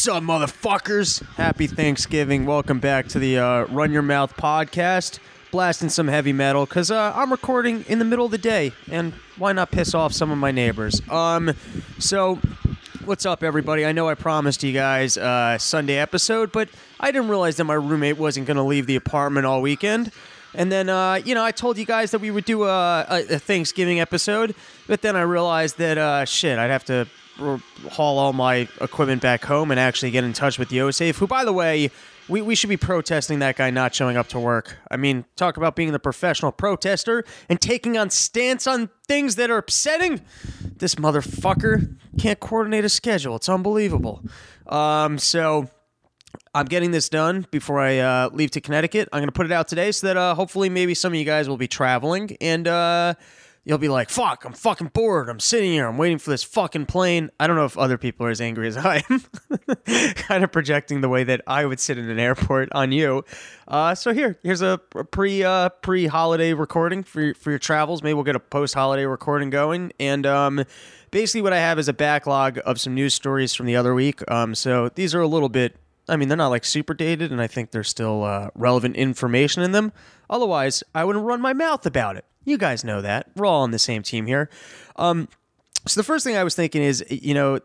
What's up, motherfuckers? Happy Thanksgiving. Welcome back to the uh, Run Your Mouth podcast. Blasting some heavy metal because uh, I'm recording in the middle of the day, and why not piss off some of my neighbors? Um, so what's up, everybody? I know I promised you guys a Sunday episode, but I didn't realize that my roommate wasn't going to leave the apartment all weekend. And then, uh, you know, I told you guys that we would do a, a, Thanksgiving episode, but then I realized that, uh, shit, I'd have to haul all my equipment back home and actually get in touch with Yosef, who, by the way, we, we should be protesting that guy not showing up to work. I mean, talk about being the professional protester and taking on stance on things that are upsetting. This motherfucker can't coordinate a schedule. It's unbelievable. Um, so I'm getting this done before I uh, leave to Connecticut. I'm going to put it out today so that uh, hopefully maybe some of you guys will be traveling and uh, you'll be like, fuck, I'm fucking bored. I'm sitting here. I'm waiting for this fucking plane. I don't know if other people are as angry as I am. kind of projecting the way that I would sit in an airport on you. Uh, so here, here's a pre uh, pre holiday recording for your, for your travels. Maybe we'll get a post holiday recording going. And um, basically, what I have is a backlog of some news stories from the other week. Um, so these are a little bit I mean, they're not like super dated, and I think there's still uh, relevant information in them. Otherwise, I wouldn't run my mouth about it. You guys know that. We're all on the same team here. Um, so the first thing I was thinking is, you know,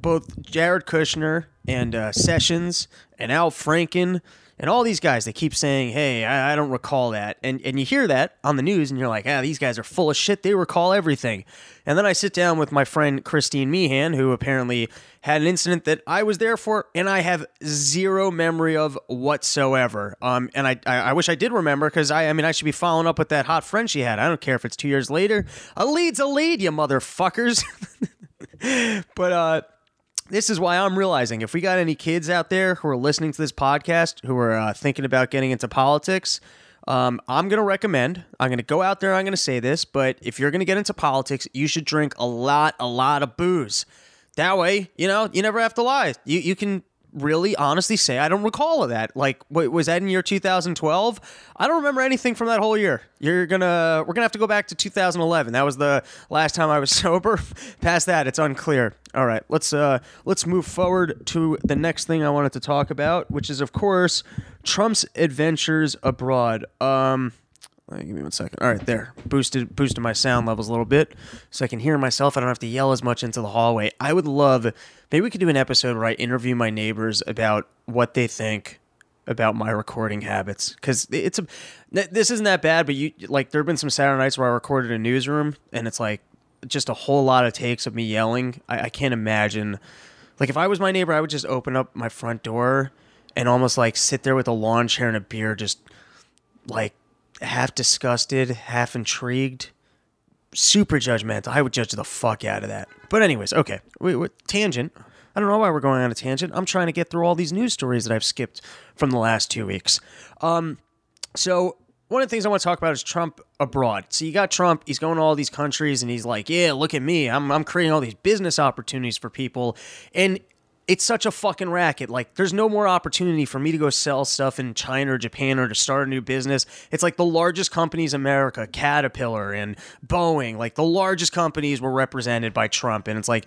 both Jared Kushner and uh, Sessions and Al Franken and all these guys, they keep saying, "Hey, I, I, don't recall that," and and you hear that on the news, and you're like, "Ah, these guys are full of shit. They recall everything." And then I sit down with my friend Christine Meehan, who apparently had an incident that I was there for, and I have zero memory of whatsoever. Um, and I I, I wish I did remember because I I mean I should be following up with that hot friend she had. I don't care if it's two years later. A lead's a lead, you motherfuckers. but uh this is why I'm realizing if we got any kids out there who are listening to this podcast who are uh, thinking about getting into politics, um, I'm going to recommend, I'm going to go out there, I'm going to say this, but if you're going to get into politics, you should drink a lot, a lot of booze. That way, you know, you never have to lie. You, you can really honestly say I don't recall of that. Like, wait, was that in year 2012? I don't remember anything from that whole year. You're gonna, we're gonna have to go back to 2011. That was the last time I was sober. Past that, it's unclear. All right, let's uh, let's move forward to the next thing I wanted to talk about, which is of course Trump's adventures abroad. Um, give me one second. All right, there. Boosted boosted my sound levels a little bit so I can hear myself. I don't have to yell as much into the hallway. I would love maybe we could do an episode where I interview my neighbors about what they think about my recording habits because it's a this isn't that bad, but you like there have been some Saturday nights where I recorded a newsroom and it's like just a whole lot of takes of me yelling. I, I can't imagine. Like if I was my neighbor, I would just open up my front door and almost like sit there with a lawn chair and a beer, just like half disgusted, half intrigued, super judgmental. I would judge the fuck out of that. But anyways, okay, wait, wait, tangent. I don't know why we're going on a tangent. I'm trying to get through all these news stories that I've skipped from the last two weeks. Um, so one of the things I want to talk about is Trump abroad. So you got Trump, he's going to all these countries and he's like, yeah, look at me. I'm, I'm creating all these business opportunities for people. And it's such a fucking racket. Like, there's no more opportunity for me to go sell stuff in China or Japan or to start a new business. It's like the largest companies in America, Caterpillar and Boeing, like the largest companies were represented by Trump. And it's like,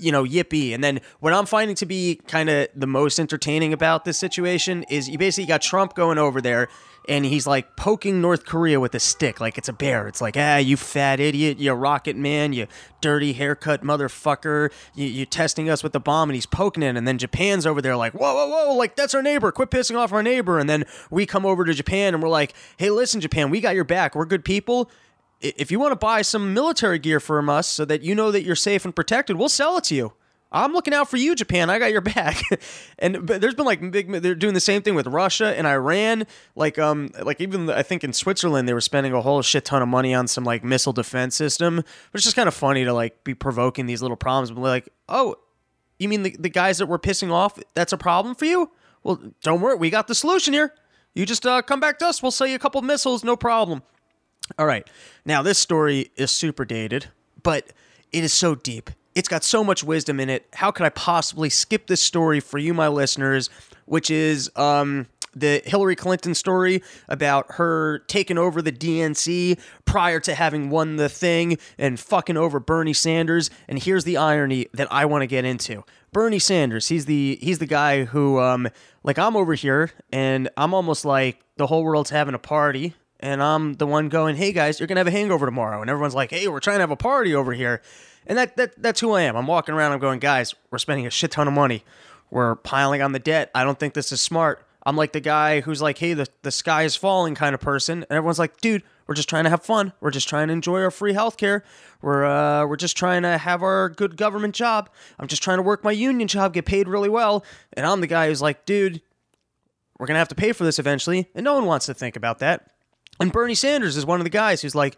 you know, yippee. And then what I'm finding to be kind of the most entertaining about this situation is you basically got Trump going over there and he's like poking North Korea with a stick like it's a bear. It's like, ah, you fat idiot, you rocket man, you dirty haircut motherfucker, you, you testing us with the bomb, and he's poking it. And then Japan's over there like, whoa, whoa, whoa, like that's our neighbor, quit pissing off our neighbor. And then we come over to Japan and we're like, hey, listen, Japan, we got your back, we're good people. If you want to buy some military gear from us so that you know that you're safe and protected, we'll sell it to you. I'm looking out for you, Japan. I got your back. and but there's been like big. They're doing the same thing with Russia and Iran. Like um, like even I think in Switzerland they were spending a whole shit ton of money on some like missile defense system. But it's just kind of funny to like be provoking these little problems. But like, oh, you mean the the guys that we're pissing off? That's a problem for you? Well, don't worry, we got the solution here. You just uh, come back to us. We'll sell you a couple missiles, no problem. All right. Now this story is super dated, but it is so deep it's got so much wisdom in it. How could I possibly skip this story for you, my listeners? Which is, um, the Hillary Clinton story about her taking over the DNC prior to having won the thing and fucking over Bernie Sanders. And here's the irony that I want to get into. Bernie Sanders, he's the he's the guy who um like I'm over here and I'm almost like the whole world's having a party and I'm the one going, "Hey guys, you're going to have a hangover tomorrow." And everyone's like, "Hey, we're trying to have a party over here." And that, that that's who I am. I'm walking around I'm going, "Guys, we're spending a shit ton of money. We're piling on the debt. I don't think this is smart." I'm like the guy who's like, hey, the, the sky is falling kind of person. And everyone's like, dude, we're just trying to have fun. We're just trying to enjoy our free healthcare. We're uh, we're just trying to have our good government job. I'm just trying to work my union job, get paid really well. And I'm the guy who's like, dude, we're gonna have to pay for this eventually. And no one wants to think about that. And Bernie Sanders is one of the guys who's like,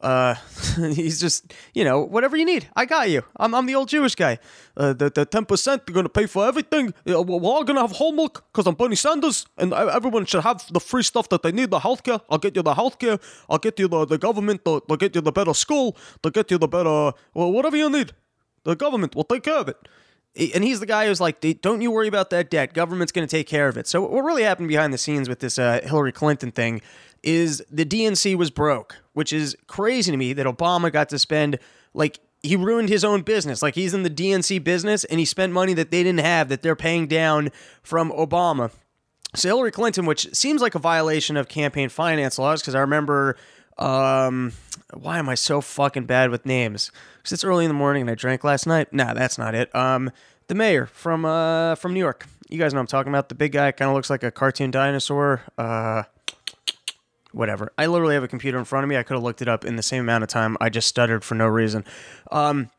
uh, he's just, you know, whatever you need, I got you. I'm, I'm the old Jewish guy. Uh, the, the 10%, they're going to pay for everything. Uh, We're all to have homework because I'm Bernie Sanders and everyone should have the free stuff that they need, the healthcare. I'll get you the healthcare. I'll get you the, the government. They'll, they'll get you the better school. They'll get you the better, well, whatever you need. The government will take care of it. And he's the guy who's like, don't you worry about that debt. Government's going to take care of it. So, what really happened behind the scenes with this uh, Hillary Clinton thing is the DNC was broke, which is crazy to me that Obama got to spend, like, he ruined his own business. Like, he's in the DNC business and he spent money that they didn't have that they're paying down from Obama. So, Hillary Clinton, which seems like a violation of campaign finance laws, because I remember um, why am I so fucking bad with names? Because it's early in the morning and I drank last night. Nah, that's not it. Um, the mayor from uh from New York. You guys know I'm talking about. The big guy kind of looks like a cartoon dinosaur. Uh, whatever. I literally have a computer in front of me. I could have looked it up in the same amount of time. I just stuttered for no reason. Um,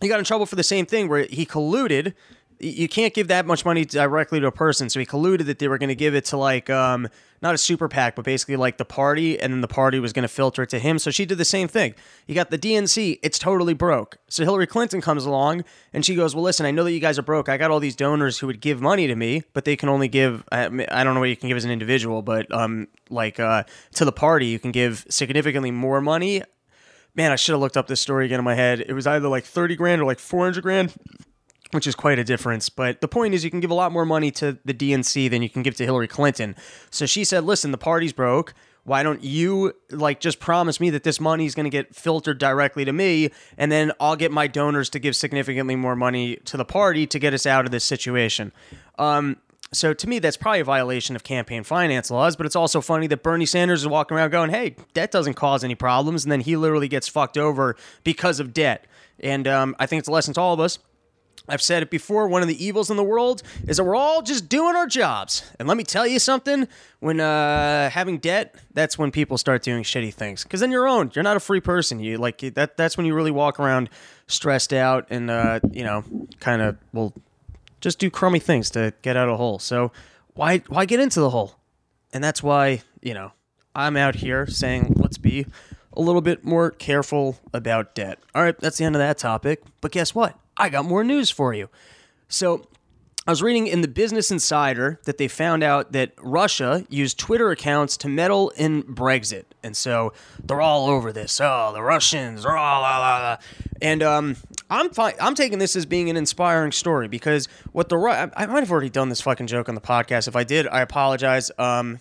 he got in trouble for the same thing where he colluded. You can't give that much money directly to a person, so he colluded that they were going to give it to like um, not a super PAC, but basically like the party, and then the party was going to filter it to him. So she did the same thing. You got the DNC; it's totally broke. So Hillary Clinton comes along and she goes, "Well, listen, I know that you guys are broke. I got all these donors who would give money to me, but they can only give. I, don't know what you can give as an individual, but um, like uh, to the party, you can give significantly more money man, I should have looked up this story again in my head. It was either like 30 grand or like 400 grand, which is quite a difference. But the point is, you can give a lot more money to the DNC than you can give to Hillary Clinton. So she said, listen, the party's broke. Why don't you like just promise me that this money is going to get filtered directly to me and then I'll get my donors to give significantly more money to the party to get us out of this situation. Um, so to me, that's probably a violation of campaign finance laws, but it's also funny that Bernie Sanders is walking around going, hey, debt doesn't cause any problems. And then he literally gets fucked over because of debt. And um, I think it's a lesson to all of us. I've said it before. One of the evils in the world is that we're all just doing our jobs. And let me tell you something: when uh, having debt, that's when people start doing shitty things. Because then you're owned. You're not a free person. You like that. That's when you really walk around stressed out and uh, you know, kind of will just do crummy things to get out of a hole. So why why get into the hole? And that's why you know I'm out here saying let's be a little bit more careful about debt. All right, that's the end of that topic. But guess what? I got more news for you. So, I was reading in the Business Insider that they found out that Russia used Twitter accounts to meddle in Brexit. And so they're all over this. Oh, the Russians are all. And um, I'm fine. I'm taking this as being an inspiring story because what the Ru- I might have already done this fucking joke on the podcast. If I did, I apologize. Um,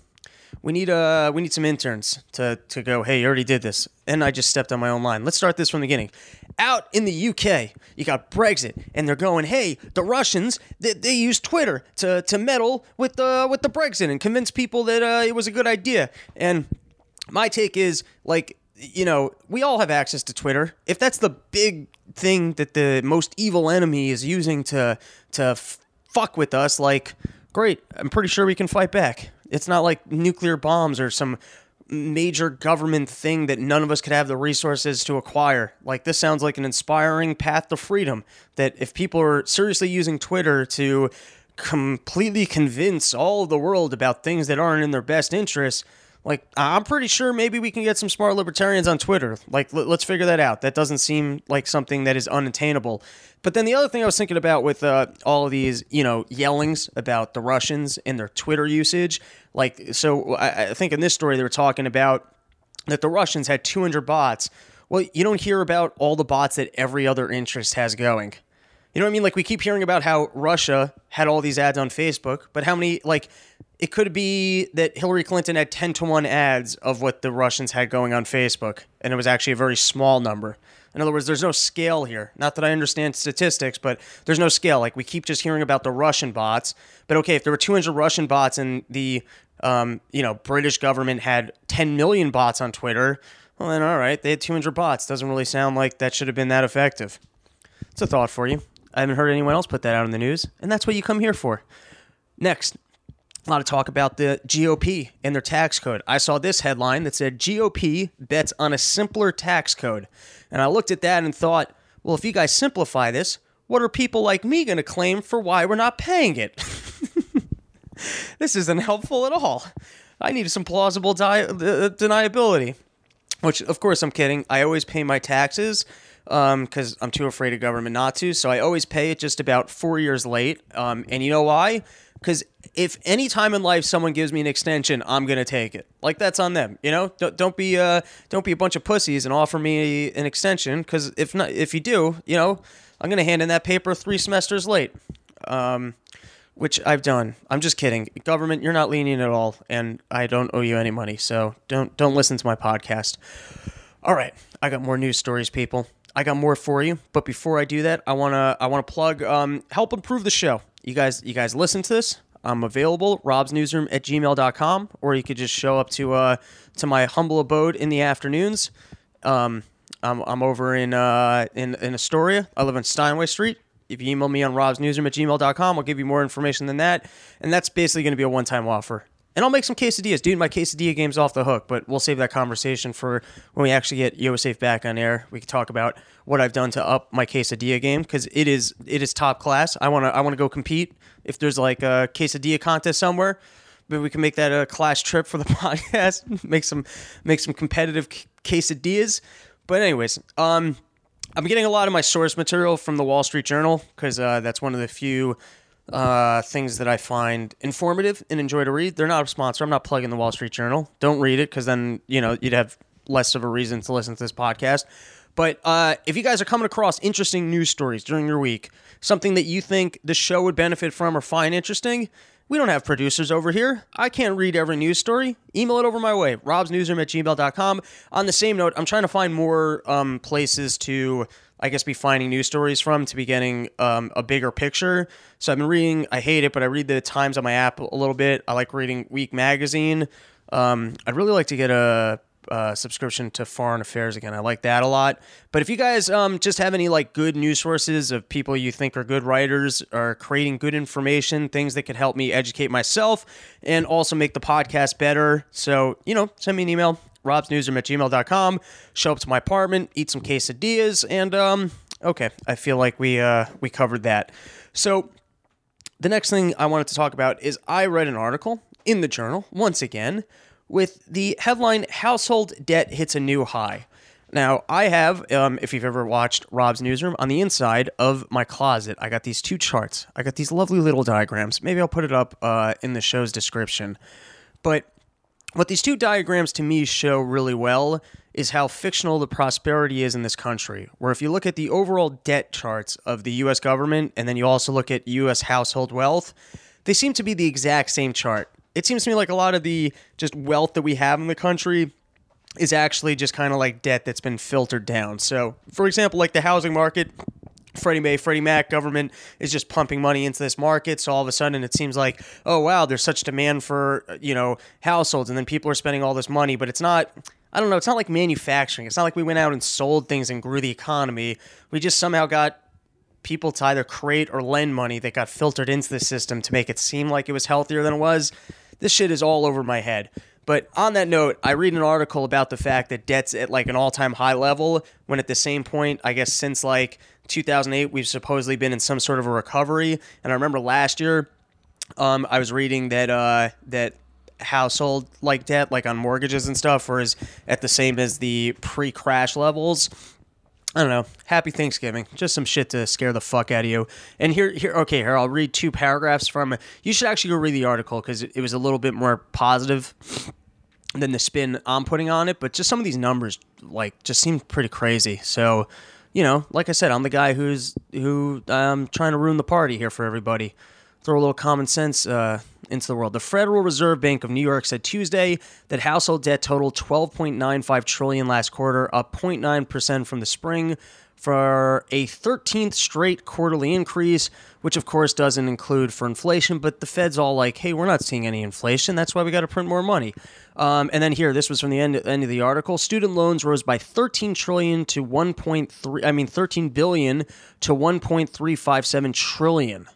we need uh we need some interns to to go hey you already did this. And i just stepped on my own line. Let's start this from the beginning. Out in the uk you got brexit and they're going hey the russians they, they use twitter to to meddle with the with the brexit and convince people that uh, it was a good idea. And my take is like you know we all have access to twitter. If that's the big thing that the most evil enemy is using to to f- fuck with us like great i'm pretty sure we can fight back it's not like nuclear bombs or some major government thing that none of us could have the resources to acquire. Like this sounds like an inspiring path to freedom that if people are seriously using Twitter to completely convince all of the world about things that aren't in their best interests, like I'm pretty sure maybe we can get some smart libertarians on Twitter. Like let, us figure that out. That doesn't seem like something that is unattainable. But then the other thing I was thinking about with uh, all of these, you know, yellings about the Russians and their Twitter usage, like so I, I think in this story they were talking about that the Russians had 200 bots. Well, you don't hear about all the bots that every other interest has going. You know what I mean? Like we keep hearing about how Russia had all these ads on Facebook, but how many like it could be that Hillary Clinton had 10 to 1 ads of what the Russians had going on Facebook, and it was actually a very small number. In other words, there's no scale here. Not that I understand statistics, but there's no scale. Like we keep just hearing about the Russian bots, but okay, if there were 200 Russian bots and the um, you know British government had 10 million bots on Twitter, well then all right, they had 200 bots. Doesn't really sound like that should have been that effective. It's a thought for you. I haven't heard anyone else put that out in the news, and that's what you come here for. Next, a lot of talk about the GOP and their tax code. I saw this headline that said GOP bets on a simpler tax code. And I looked at that and thought, well, if you guys simplify this, what are people like me going to claim for why we're not paying it? this isn't helpful at all. I need some plausible di- uh, deniability. Which, of course, I'm kidding. I always pay my taxes because um, I'm too afraid of government not to. So I always pay it just about four years late. Um, and you know why? Because if any time in life someone gives me an extension, I'm gonna take it. Like that's on them, you know. Don't, don't be uh don't be a bunch of pussies and offer me an extension. Because if not, if you do, you know, I'm gonna hand in that paper three semesters late. Um, which I've done. I'm just kidding. Government, you're not lenient at all, and I don't owe you any money. So don't don't listen to my podcast. All right, I got more news stories, people. I got more for you, but before I do that, I wanna I wanna plug um, help improve the show. You guys you guys listen to this. I'm available, robsnewsroom at gmail.com, or you could just show up to uh, to my humble abode in the afternoons. Um, I'm, I'm over in, uh, in in Astoria. I live on Steinway Street. If you email me on robsnewsroom at gmail.com, I'll give you more information than that. And that's basically going to be a one time offer. And I'll make some quesadillas. Dude, my quesadilla game's off the hook, but we'll save that conversation for when we actually get Yosef back on air. We can talk about what I've done to up my quesadilla game because it is it is top class. I wanna I wanna go compete. If there's like a quesadilla contest somewhere, maybe we can make that a class trip for the podcast. make some make some competitive quesadillas. But anyways, um, I'm getting a lot of my source material from the Wall Street Journal because uh, that's one of the few uh, things that I find informative and enjoy to read. They're not a sponsor. I'm not plugging the Wall Street Journal. Don't read it because then you know you'd have less of a reason to listen to this podcast. But uh, if you guys are coming across interesting news stories during your week, something that you think the show would benefit from or find interesting, we don't have producers over here. I can't read every news story. Email it over my way, robsnewsroom at gmail.com. On the same note, I'm trying to find more um, places to I guess, be finding news stories from to be getting um, a bigger picture. So I've been reading, I hate it, but I read the Times on my app a little bit. I like reading Week Magazine. Um, I'd really like to get a, subscription to Foreign Affairs again. I like that a lot. But if you guys um, just have any like good news sources of people you think are good writers or creating good information, things that could help me educate myself and also make the podcast better. So, you know, send me an email robsnewsroom at gmail.com. Show up to my apartment, eat some quesadillas, and um, okay, I feel like we uh, we covered that. So the next thing I wanted to talk about is I read an article in the journal once again with the headline "Household Debt Hits a New High." Now, I have, um, if you've ever watched Rob's Newsroom, on the inside of my closet, I got these two charts. I got these lovely little diagrams. Maybe I'll put it up uh, in the show's description. But what these two diagrams to me show really well is how fictional the prosperity is in this country. Where if you look at the overall debt charts of the US government and then you also look at US household wealth, they seem to be the exact same chart. It seems to me like a lot of the just wealth that we have in the country is actually just kind of like debt that's been filtered down. So, for example, like the housing market, Freddie Mae, Freddie Mac government is just pumping money into this market. So all of a sudden it seems like, oh wow, there's such demand for you know households, and then people are spending all this money, but it's not. I don't know. It's not like manufacturing. It's not like we went out and sold things and grew the economy. We just somehow got people to either create or lend money that got filtered into the system to make it seem like it was healthier than it was. This shit is all over my head. But on that note, I read an article about the fact that debt's at like an all time high level when at the same point, I guess since like 2008, we've supposedly been in some sort of a recovery. And I remember last year, um, I was reading that uh, that household like debt, like on mortgages and stuff, was at the same as the pre-crash levels. I don't know. Happy Thanksgiving. Just some shit to scare the fuck out of you. And here, here, okay, here I'll read two paragraphs from. It. You should actually go read the article because it, it was a little bit more positive than the spin I'm putting on it. But just some of these numbers, like, just seem pretty crazy. So you know, like I said, I'm the guy who's who I'm um trying to ruin the party here for everybody. Throw a little common sense uh, into the world. The Federal Reserve Bank of New York said Tuesday that household debt totaled 12.95 trillion last quarter, up 0.9 percent from the spring, for a 13th straight quarterly increase, which of course doesn't include for inflation, but the Fed's all like, hey, we're not seeing any inflation. That's why we got to print more money. Um, and then here, this was from the end, end of the article. Student loans rose by 13 trillion to 1.3, I mean, 13 billion to 1.357 trillion.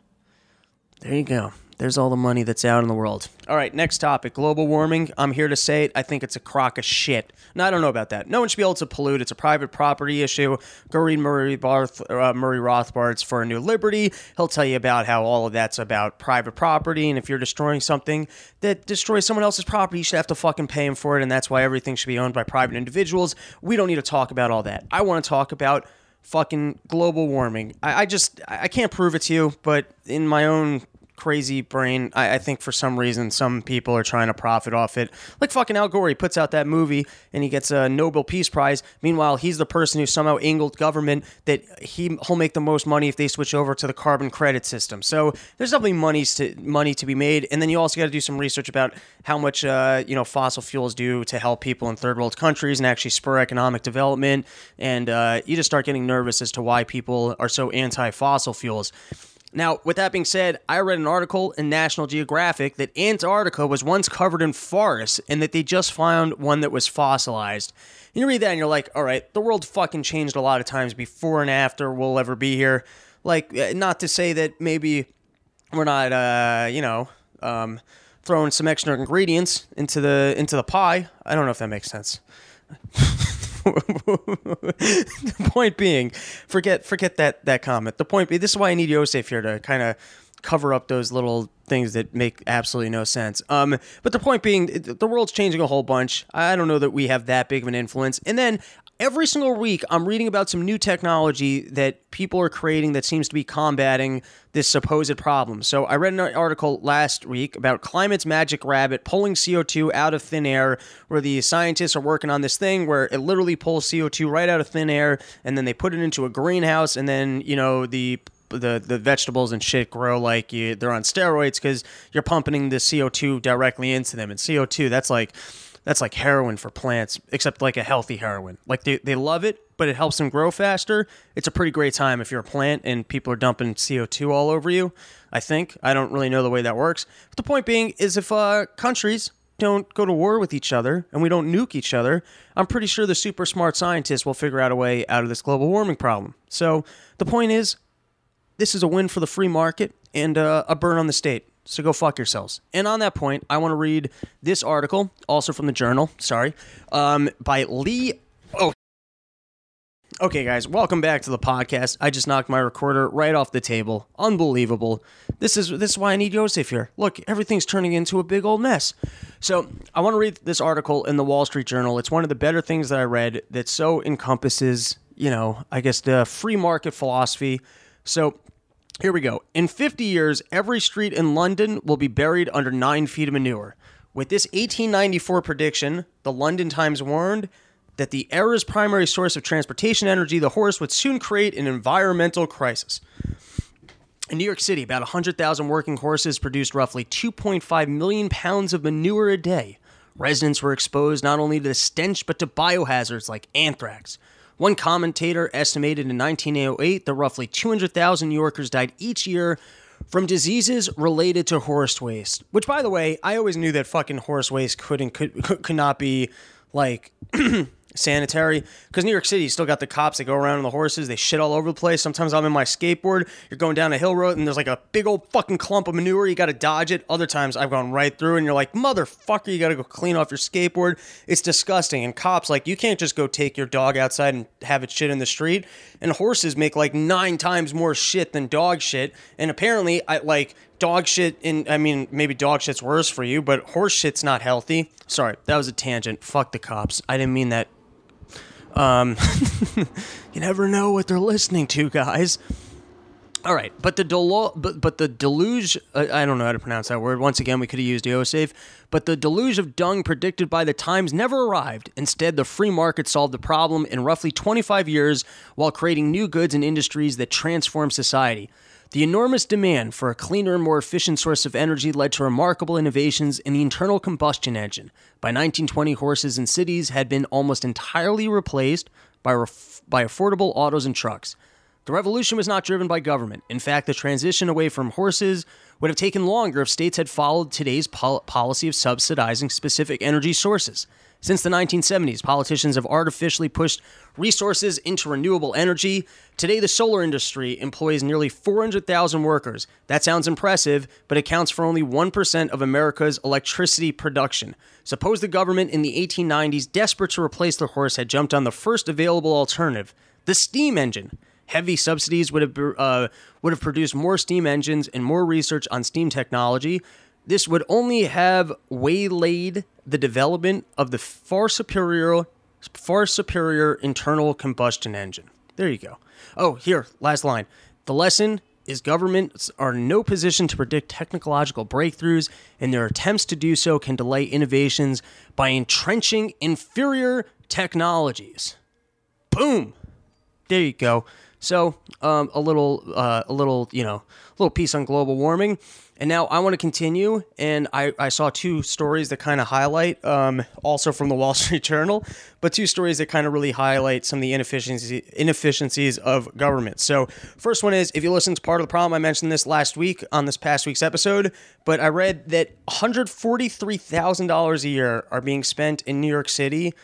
There you go. There's all the money that's out in the world. All right, next topic global warming. I'm here to say it. I think it's a crock of shit. No, I don't know about that. No one should be able to pollute. It's a private property issue. Go read Murray, Barth, uh, Murray Rothbard's For a New Liberty. He'll tell you about how all of that's about private property. And if you're destroying something that destroys someone else's property, you should have to fucking pay him for it. And that's why everything should be owned by private individuals. We don't need to talk about all that. I want to talk about fucking global warming. I, I just I can't prove it to you, but in my own crazy brain. I, I, think for some reason some people are trying to profit off it. Like fucking Al Gore, he puts out that movie and he gets a Nobel Peace Prize. Meanwhile, he's the person who somehow angled government that he he'll make the most money if they switch over to the carbon credit system. So there's definitely money to money to be made. And then you also got to do some research about how much uh, you know fossil fuels do to help people in third world countries and actually spur economic development. And uh, you just start getting nervous as to why people are so anti fossil fuels. Now, with that being said, I read an article in National Geographic that Antarctica was once covered in forests and that they just found one that was fossilized. And you read that and you're like, all right, the world fucking changed a lot of times before and after we'll ever be here. Like, eh, not to say that maybe we're not, uh, you know, um, throwing some extra ingredients into the into the pie. I don't know if that makes sense. the point being, forget forget that that comment. The point being, this is why I need Yosef here to kind of cover up those little things that make absolutely no sense. Um, but the point being, the world's changing a whole bunch. I don't know that we have that big of an influence. And then every single week I'm reading about some new technology that people are creating that seems to be combating this supposed problem. So I read an article last week about Climate's Magic Rabbit pulling CO2 out of thin air, where the scientists are working on this thing where it literally pulls CO2 right out of thin air, and then they put it into a greenhouse, and then you know the the the vegetables and shit grow like you, they're on steroids because you're pumping the CO2 directly into them, and CO2 that's like that's like heroin for plants, except like a healthy heroin. Like they, they love it, but it helps them grow faster. It's a pretty great time if you're a plant and people are dumping CO2 all over you. I think. I don't really know the way that works. But the point being is if uh, countries don't go to war with each other and we don't nuke each other, I'm pretty sure the super smart scientists will figure out a way out of this global warming problem. So the point is, this is a win for the free market and uh, a burn on the state. So go fuck yourselves. And on that point, I want to read this article, also from the journal, sorry, um, by Lee. Oh. Okay, guys, welcome back to the podcast. I just knocked my recorder right off the table. Unbelievable. This is this is why I need Yosef here. Look, everything's turning into a big old mess. So I want to read this article in the Wall Street Journal. It's one of the better things that I read that so encompasses, you know, I guess the free market philosophy. So here we go. In 50 years, every street in London will be buried under nine feet of manure. With this 1894 prediction, the London Times warned that the era's primary source of transportation energy, the horse, would soon create an environmental crisis. In New York City, about 100,000 working horses produced roughly 2.5 million pounds of manure a day. Residents were exposed not only to the stench but to biohazards like anthrax, one commentator estimated in 1908 that roughly 200,000 New Yorkers died each year from diseases related to horse waste. Which, by the way, I always knew that fucking horse waste couldn't could could not be like sanitary because New York City still got the cops that go around on the horses. They shit all over the place. Sometimes I'm in my skateboard. You're going down a hill road and there's like a big old fucking clump of manure. You got to dodge it. Other times I've gone right through and you're like, motherfucker, you got to go clean off your skateboard. It's disgusting. And cops, like, you can't just go take your dog outside and have it shit in the street. And horses make like nine times more shit than dog shit. And apparently, I like dog shit in I mean maybe dog shit's worse for you, but horse shit's not healthy. Sorry, that was a tangent. Fuck the cops. I didn't mean that um, you never know what they're listening to, guys. All right, but the delo- but, but the deluge uh, I don't know how to pronounce that word. Once again, we could have used Yosef, but the deluge of dung predicted by the Times never arrived. Instead, the free market solved the problem in roughly 25 years while creating new goods and industries that transform society. The enormous demand for a cleaner and more efficient source of energy led to remarkable innovations in the internal combustion engine. By 1920, horses in cities had been almost entirely replaced by, ref- by affordable autos and trucks. The revolution was not driven by government. In fact, the transition away from horses would have taken longer if states had followed today's pol- policy of subsidizing specific energy sources. Since the 1970s, politicians have artificially pushed resources into renewable energy. Today, the solar industry employs nearly 400,000 workers. That sounds impressive, but accounts for only 1% of America's electricity production. Suppose the government in the 1890s, desperate to replace the horse, had jumped on the first available alternative, the steam engine heavy subsidies would have uh, would have produced more steam engines and more research on steam technology. This would only have waylaid the development of the far superior far superior internal combustion engine. There you go. Oh, here, last line. The lesson is governments are in no position to predict technological breakthroughs, and their attempts to do so can delay innovations by entrenching inferior technologies. Boom. There you go. So um, a little, uh, a little, you know, little piece on global warming. And now I want to continue, and I, I saw two stories that kind of highlight, um, also from the Wall Street Journal, but two stories that kind of really highlight some of the inefficiency, inefficiencies of government. So, first one is if you listen to part of the problem, I mentioned this last week on this past week's episode, but I read that $143,000 a year are being spent in New York City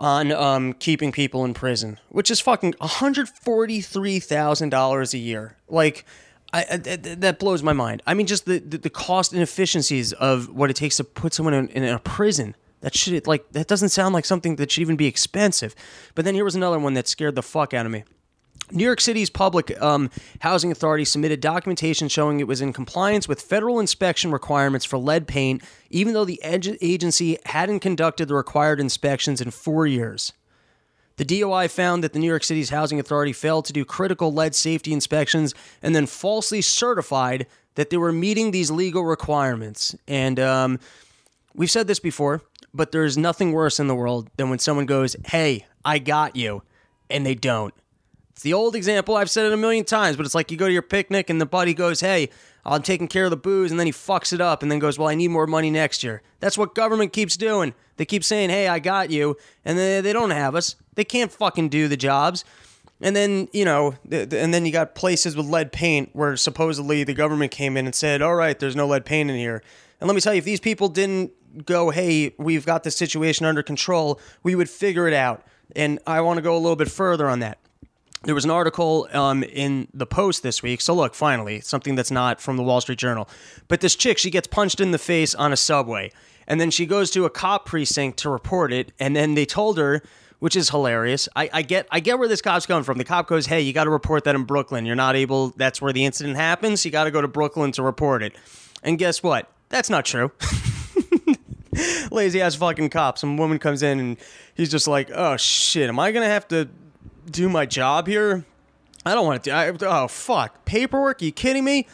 on um, keeping people in prison, which is fucking $143,000 a year. Like, I, I, that blows my mind. I mean, just the, the, the, cost inefficiencies of what it takes to put someone in, in a prison. That should like that doesn't sound like something that should even be expensive. But then here was another one that scared the fuck out of me. New York City's public um, housing authority submitted documentation showing it was in compliance with federal inspection requirements for lead paint, even though the agency hadn't conducted the required inspections in four years. The DOI found that the New York City's housing authority failed to do critical lead safety inspections and then falsely certified that they were meeting these legal requirements. And um, we've said this before, but there's nothing worse in the world than when someone goes, Hey, I got you, and they don't. It's the old example. I've said it a million times, but it's like you go to your picnic and the buddy goes, Hey, I'm taking care of the booze, and then he fucks it up and then goes, Well, I need more money next year. That's what government keeps doing. They keep saying, Hey, I got you, and then they don't have us. They can't fucking do the jobs. And then, you know, and then you got places with lead paint where supposedly the government came in and said, All right, there's no lead paint in here. And let me tell you, if these people didn't go, Hey, we've got the situation under control, we would figure it out. And I want to go a little bit further on that there was an article um, in the Post this week. So look, finally, something that's not from the Wall Street Journal. But this chick, she gets punched in the face on a subway, and then she goes to a cop precinct to report it, and then they told her. Which is hilarious. I, I get I get where this cop's coming from. The cop goes, "Hey, you got to report that in Brooklyn. You're not able. That's where the incident happens. You got to go to Brooklyn to report it." And guess what? That's not true. Lazy ass fucking cop. Some woman comes in and he's just like, "Oh shit, am I gonna have to do my job here. I don't want to do. I, oh fuck, paperwork? Are you kidding me?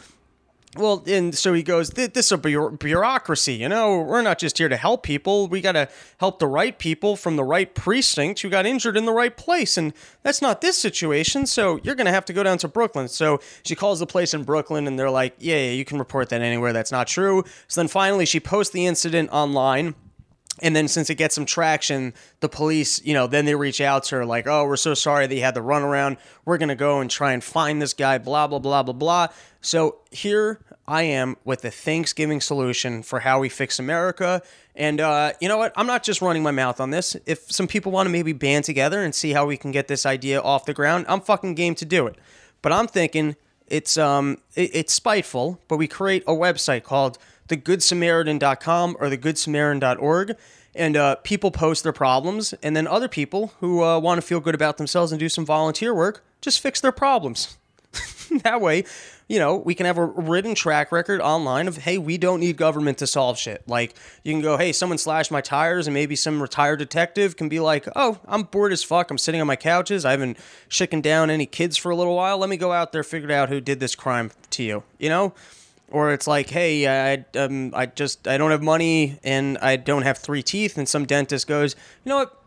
Well, and so he goes, this is a bureaucracy, you know. We're not just here to help people. We got to help the right people from the right precinct who got injured in the right place. And that's not this situation. So you're going to have to go down to Brooklyn. So she calls the place in Brooklyn and they're like, yeah, yeah, you can report that anywhere. That's not true. So then finally she posts the incident online and then since it gets some traction, the police, you know, then they reach out to her like, "Oh, we're so sorry that you had the runaround. We're gonna go and try and find this guy." Blah blah blah blah blah. So here I am with the Thanksgiving solution for how we fix America. And uh, you know what? I'm not just running my mouth on this. If some people want to maybe band together and see how we can get this idea off the ground, I'm fucking game to do it. But I'm thinking it's um it, it's spiteful, but we create a website called thegoodsamaritan.com or thegoodsamaritan.org. And uh, people post their problems, and then other people who uh, want to feel good about themselves and do some volunteer work just fix their problems. that way, you know, we can have a written track record online of, hey, we don't need government to solve shit. Like, you can go, hey, someone slashed my tires, and maybe some retired detective can be like, oh, I'm bored as fuck. I'm sitting on my couches. I haven't shaken down any kids for a little while. Let me go out there, figure out who did this crime to you, you know? Or it's like, hey, I, um, I just, I don't have money and I don't have three teeth. And some dentist goes, you know what?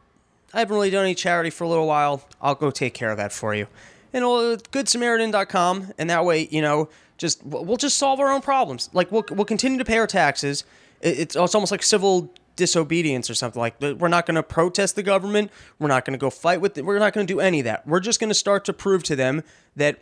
I haven't really done any charity for a little while. I'll go take care of that for you and uh, goodsamaritan.com and that way you know just we'll just solve our own problems like we'll, we'll continue to pay our taxes it's, it's almost like civil disobedience or something like that we're not going to protest the government we're not going to go fight with it we're not going to do any of that we're just going to start to prove to them that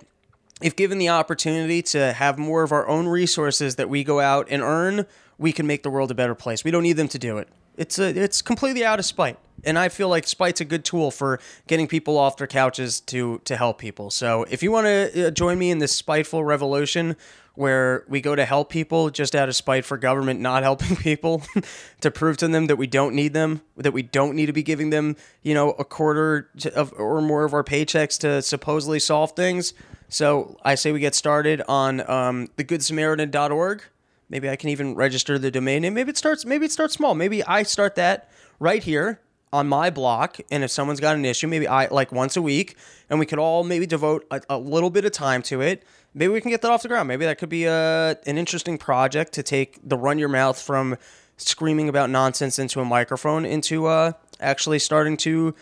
if given the opportunity to have more of our own resources that we go out and earn we can make the world a better place we don't need them to do it it's a, it's completely out of spite and I feel like spite's a good tool for getting people off their couches to to help people. So if you want to uh, join me in this spiteful revolution where we go to help people just out of spite for government not helping people to prove to them that we don't need them, that we don't need to be giving them, you know, a quarter of or more of our paychecks to supposedly solve things. So I say we get started on um, thegoodsamaritan.org. Maybe I can even register the domain name. Maybe it starts. Maybe it starts small. Maybe I start that right here on my block and if someone's got an issue maybe i like once a week and we could all maybe devote a, a, little bit of time to it maybe we can get that off the ground maybe that could be a, an interesting project to take the run your mouth from screaming about nonsense into a microphone into uh, actually starting to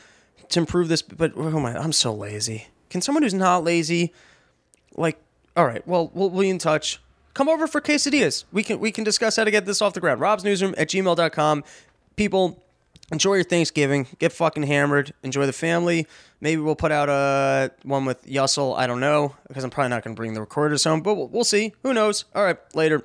to improve this but oh my i'm so lazy can someone who's not lazy like all right well we'll, be in touch come over for quesadillas we can we can discuss how to get this off the ground rob's newsroom at gmail.com people enjoy your Thanksgiving. Get fucking hammered. Enjoy the family. Maybe we'll put out a one with Yussel. I don't know because I'm probably not going to bring the recorders home, but we'll, we'll see. Who knows? All right, later.